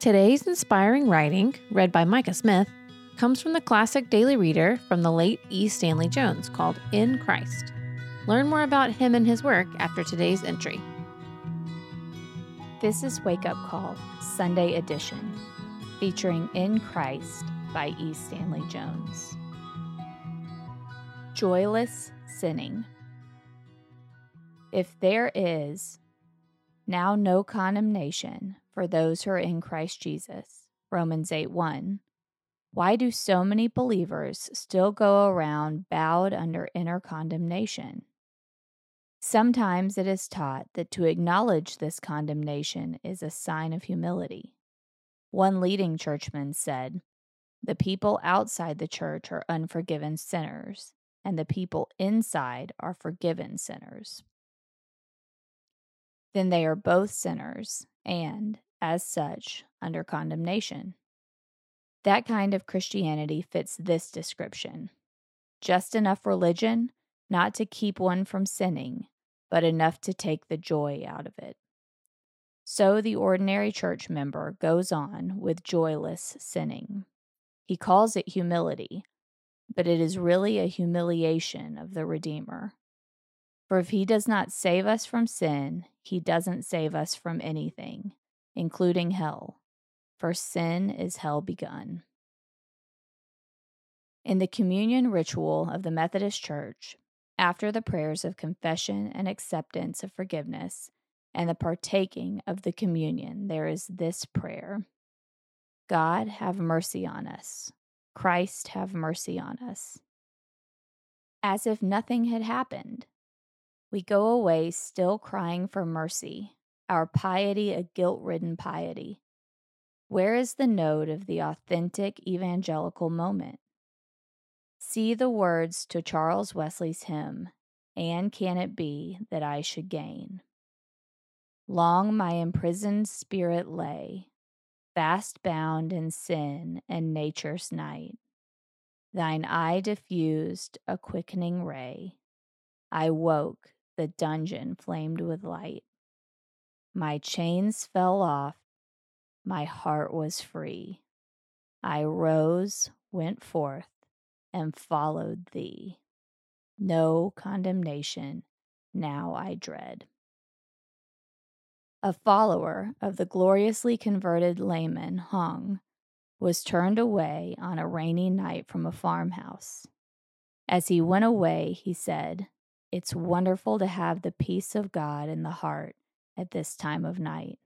Today's inspiring writing, read by Micah Smith, comes from the classic daily reader from the late E. Stanley Jones called In Christ. Learn more about him and his work after today's entry. This is Wake Up Call, Sunday edition, featuring In Christ by E. Stanley Jones. Joyless Sinning. If there is now no condemnation for those who are in Christ Jesus, Romans 8 1, why do so many believers still go around bowed under inner condemnation? Sometimes it is taught that to acknowledge this condemnation is a sign of humility. One leading churchman said, The people outside the church are unforgiven sinners, and the people inside are forgiven sinners. Then they are both sinners and, as such, under condemnation. That kind of Christianity fits this description just enough religion not to keep one from sinning, but enough to take the joy out of it. So the ordinary church member goes on with joyless sinning. He calls it humility, but it is really a humiliation of the Redeemer. For if he does not save us from sin, he doesn't save us from anything, including hell, for sin is hell begun. In the communion ritual of the Methodist Church, after the prayers of confession and acceptance of forgiveness and the partaking of the communion, there is this prayer God, have mercy on us. Christ, have mercy on us. As if nothing had happened, we go away still crying for mercy, our piety a guilt ridden piety. Where is the note of the authentic evangelical moment? See the words to Charles Wesley's hymn, And Can It Be That I Should Gain? Long my imprisoned spirit lay, fast bound in sin and nature's night. Thine eye diffused a quickening ray. I woke, the dungeon flamed with light. My chains fell off, my heart was free. I rose, went forth, and followed thee. No condemnation now I dread. A follower of the gloriously converted layman Hung was turned away on a rainy night from a farmhouse. As he went away, he said, It's wonderful to have the peace of God in the heart at this time of night.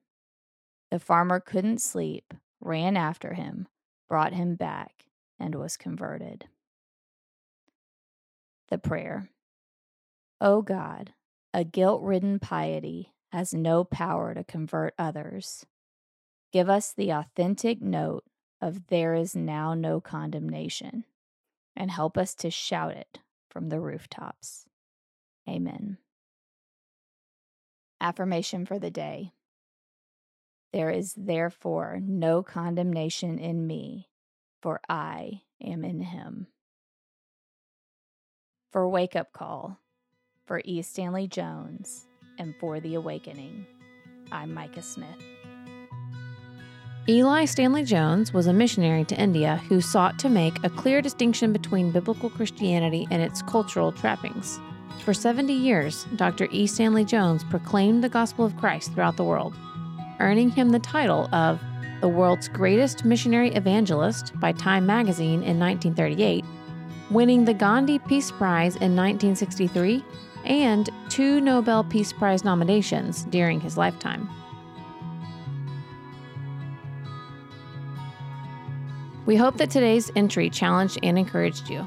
The farmer couldn't sleep, ran after him, brought him back, and was converted the prayer. O oh God, a guilt ridden piety has no power to convert others. Give us the authentic note of there is now no condemnation, and help us to shout it from the rooftops. Amen. Affirmation for the day There is therefore no condemnation in me, for I am in him for Wake Up Call, for E. Stanley Jones, and for The Awakening. I'm Micah Smith. Eli Stanley Jones was a missionary to India who sought to make a clear distinction between biblical Christianity and its cultural trappings. For 70 years, Dr. E. Stanley Jones proclaimed the gospel of Christ throughout the world, earning him the title of the world's greatest missionary evangelist by Time magazine in 1938 winning the Gandhi Peace Prize in 1963 and two Nobel Peace Prize nominations during his lifetime. We hope that today's entry challenged and encouraged you.